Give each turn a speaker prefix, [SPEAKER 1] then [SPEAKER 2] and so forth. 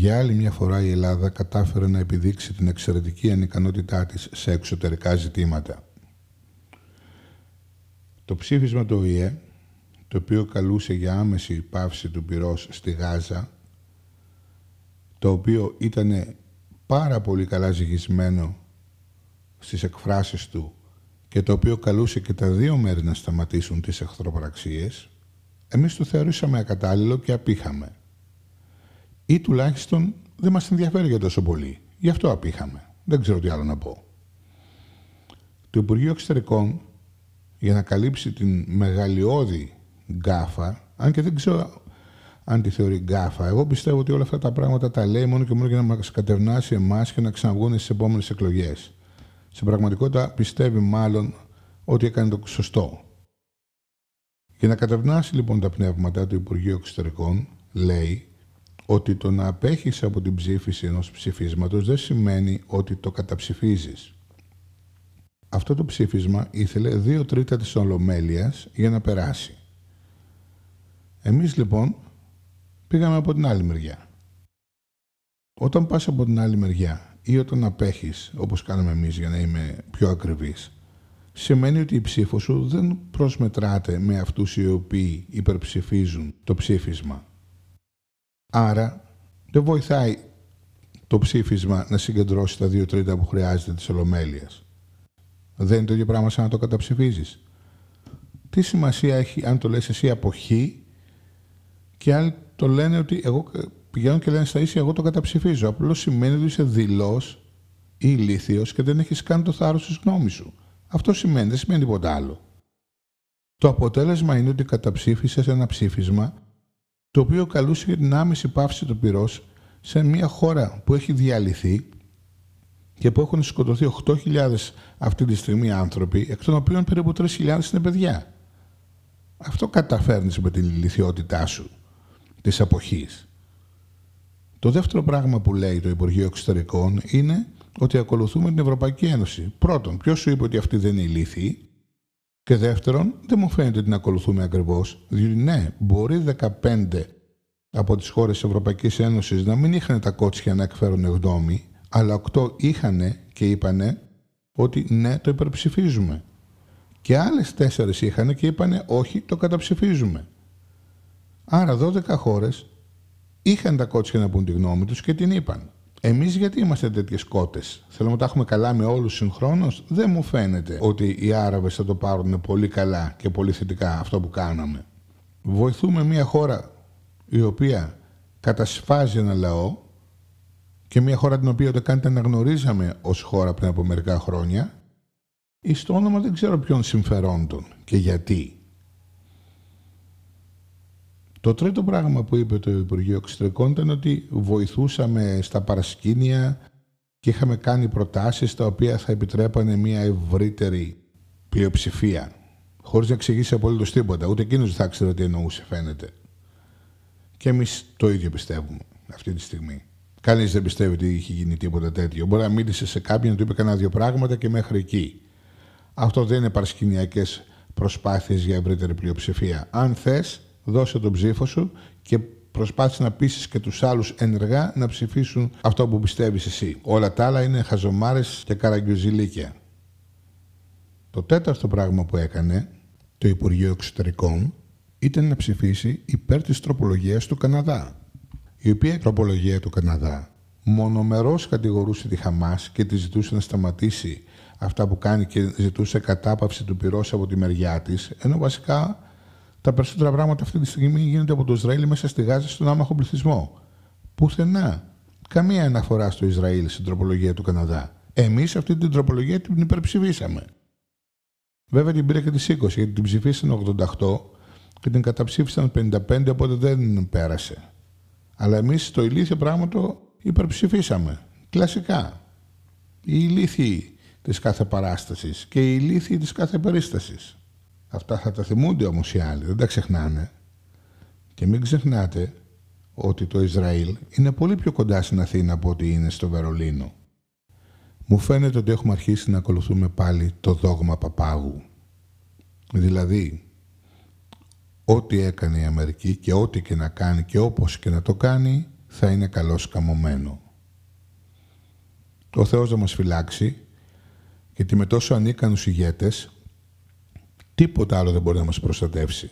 [SPEAKER 1] Για άλλη μια φορά η Ελλάδα κατάφερε να επιδείξει την εξαιρετική ανικανότητά της σε εξωτερικά ζητήματα. Το ψήφισμα του ΟΗΕ, το οποίο καλούσε για άμεση πάυση του πυρός στη Γάζα, το οποίο ήταν πάρα πολύ καλά ζυγισμένο στις εκφράσεις του και το οποίο καλούσε και τα δύο μέρη να σταματήσουν τις εχθροπραξίες, εμείς το θεωρήσαμε ακατάλληλο και απήχαμε. Ή τουλάχιστον δεν μας ενδιαφέρει για τόσο πολύ. Γι' αυτό απήχαμε. Δεν ξέρω τι άλλο να πω. Το Υπουργείο Εξωτερικών, για να καλύψει την μεγαλειώδη γκάφα, αν και δεν ξέρω αν τη θεωρεί γκάφα, εγώ πιστεύω ότι όλα αυτά τα πράγματα τα λέει μόνο και μόνο για να μας κατευνάσει εμάς και να ξαναβγούν στις επόμενες εκλογές. Στην πραγματικότητα πιστεύει μάλλον ότι έκανε το σωστό. Για να κατευνάσει λοιπόν τα πνεύματα του Υπουργείου Εξωτερικών, λέει ότι το να απέχεις από την ψήφιση ενός ψηφίσματος δεν σημαίνει ότι το καταψηφίζεις. Αυτό το ψήφισμα ήθελε δύο τρίτα της Ολομέλειας για να περάσει. Εμείς λοιπόν πήγαμε από την άλλη μεριά. Όταν πας από την άλλη μεριά ή όταν απέχεις, όπως κάναμε εμείς για να είμαι πιο ακριβής, σημαίνει ότι η ψήφος σου δεν προσμετράται με αυτούς οι οποίοι υπερψηφίζουν το ψήφισμα. Άρα δεν βοηθάει το ψήφισμα να συγκεντρώσει τα δύο τρίτα που χρειάζεται της Ολομέλειας. Δεν είναι το ίδιο πράγμα σαν να το καταψηφίζεις. Τι σημασία έχει αν το λες εσύ αποχή και άλλοι το λένε ότι εγώ πηγαίνω και λένε στα ίσια εγώ το καταψηφίζω. Απλώς σημαίνει ότι είσαι δηλός ή ηλίθιος και δεν έχεις καν το θάρρος της γνώμης σου. Αυτό σημαίνει, δεν σημαίνει τίποτα άλλο. Το αποτέλεσμα είναι ότι καταψήφισες ένα ψήφισμα το οποίο καλούσε για την άμεση πάυση του πυρός σε μια χώρα που έχει διαλυθεί και που έχουν σκοτωθεί 8.000 αυτή τη στιγμή άνθρωποι, εκ των οποίων περίπου 3.000 είναι παιδιά. Αυτό καταφέρνεις με την ηλικιότητά σου, της αποχής. Το δεύτερο πράγμα που λέει το Υπουργείο Εξωτερικών είναι ότι ακολουθούμε την Ευρωπαϊκή Ένωση. Πρώτον, ποιος σου είπε ότι αυτή δεν είναι ηλίθιη. Και δεύτερον, δεν μου φαίνεται ότι την ακολουθούμε ακριβώς, διότι ναι, μπορεί 15 από τις χώρες της Ευρωπαϊκής Ένωσης να μην είχαν τα κότσια να εκφέρουν γνώμη, αλλά 8 είχαν και είπανε ότι ναι, το υπερψηφίζουμε. Και άλλες 4 είχαν και είπανε όχι, το καταψηφίζουμε. Άρα 12 χώρες είχαν τα κότσια να πούν τη γνώμη τους και την είπαν. Εμείς γιατί είμαστε τέτοιες κότες; Θέλουμε να τα έχουμε καλά με όλους συγχρόνως; Δεν μου φαίνεται ότι οι Άραβες θα το πάρουν πολύ καλά και πολύ θετικά αυτό που κάναμε. Βοηθούμε μια χώρα η οποία κατασφάζει ένα λαό και μια χώρα την οποία ούτε καν την αναγνωρίζαμε ως χώρα πριν από μερικά χρόνια ή στο όνομα δεν ξέρω ποιον συμφερόντων και γιατί. Το τρίτο πράγμα που είπε το Υπουργείο Εξωτερικών ήταν ότι βοηθούσαμε στα παρασκήνια και είχαμε κάνει προτάσεις τα οποία θα επιτρέπανε μια ευρύτερη πλειοψηφία. Χωρίς να εξηγήσει απολύτως τίποτα. Ούτε εκείνος δεν θα ξέρει τι εννοούσε, φαίνεται. Και εμείς το ίδιο πιστεύουμε αυτή τη στιγμή. Κανείς δεν πιστεύει ότι είχε γίνει τίποτα τέτοιο. Μπορεί να μίλησε σε κάποιον, του είπε κανένα δύο πράγματα και μέχρι εκεί. Αυτό δεν είναι παρασκηνιακές προσπάθειες για ευρύτερη πλειοψηφία. Αν θες, δώσε τον ψήφο σου και προσπάθησε να πείσει και τους άλλους ενεργά να ψηφίσουν αυτό που πιστεύεις εσύ. Όλα τα άλλα είναι χαζομάρες και καραγκιουζιλίκια. Το τέταρτο πράγμα που έκανε το Υπουργείο Εξωτερικών ήταν να ψηφίσει υπέρ της τροπολογίας του Καναδά. Η οποία τροπολογία του Καναδά μονομερώς κατηγορούσε τη Χαμάς και τη ζητούσε να σταματήσει αυτά που κάνει και ζητούσε κατάπαυση του πυρός από τη μεριά της, ενώ βασικά τα περισσότερα πράγματα αυτή τη στιγμή γίνονται από το Ισραήλ μέσα στη Γάζα στον άμαχο πληθυσμό. Πουθενά. Καμία αναφορά στο Ισραήλ στην τροπολογία του Καναδά. Εμείς αυτή την τροπολογία την υπερψηφίσαμε. Βέβαια την πήρε και τι 20, γιατί την ψηφίσαν 88 και την καταψήφισαν 55, οπότε δεν πέρασε. Αλλά εμείς το ηλίθιο πράγμα το υπερψηφίσαμε. Κλασικά. Οι ηλίθιοι της κάθε παράστασης και οι ηλίθιοι της κάθε περίστασης. Αυτά θα τα θυμούνται όμως οι άλλοι, δεν τα ξεχνάνε. Και μην ξεχνάτε ότι το Ισραήλ είναι πολύ πιο κοντά στην Αθήνα από ότι είναι στο Βερολίνο. Μου φαίνεται ότι έχουμε αρχίσει να ακολουθούμε πάλι το δόγμα παπάγου. Δηλαδή, ό,τι έκανε η Αμερική και ό,τι και να κάνει και όπως και να το κάνει, θα είναι καλώς καμωμένο. Ο Θεός να μας φυλάξει, γιατί με τόσο ανίκανους ηγέτες, τίποτα άλλο δεν μπορεί να μας προστατεύσει.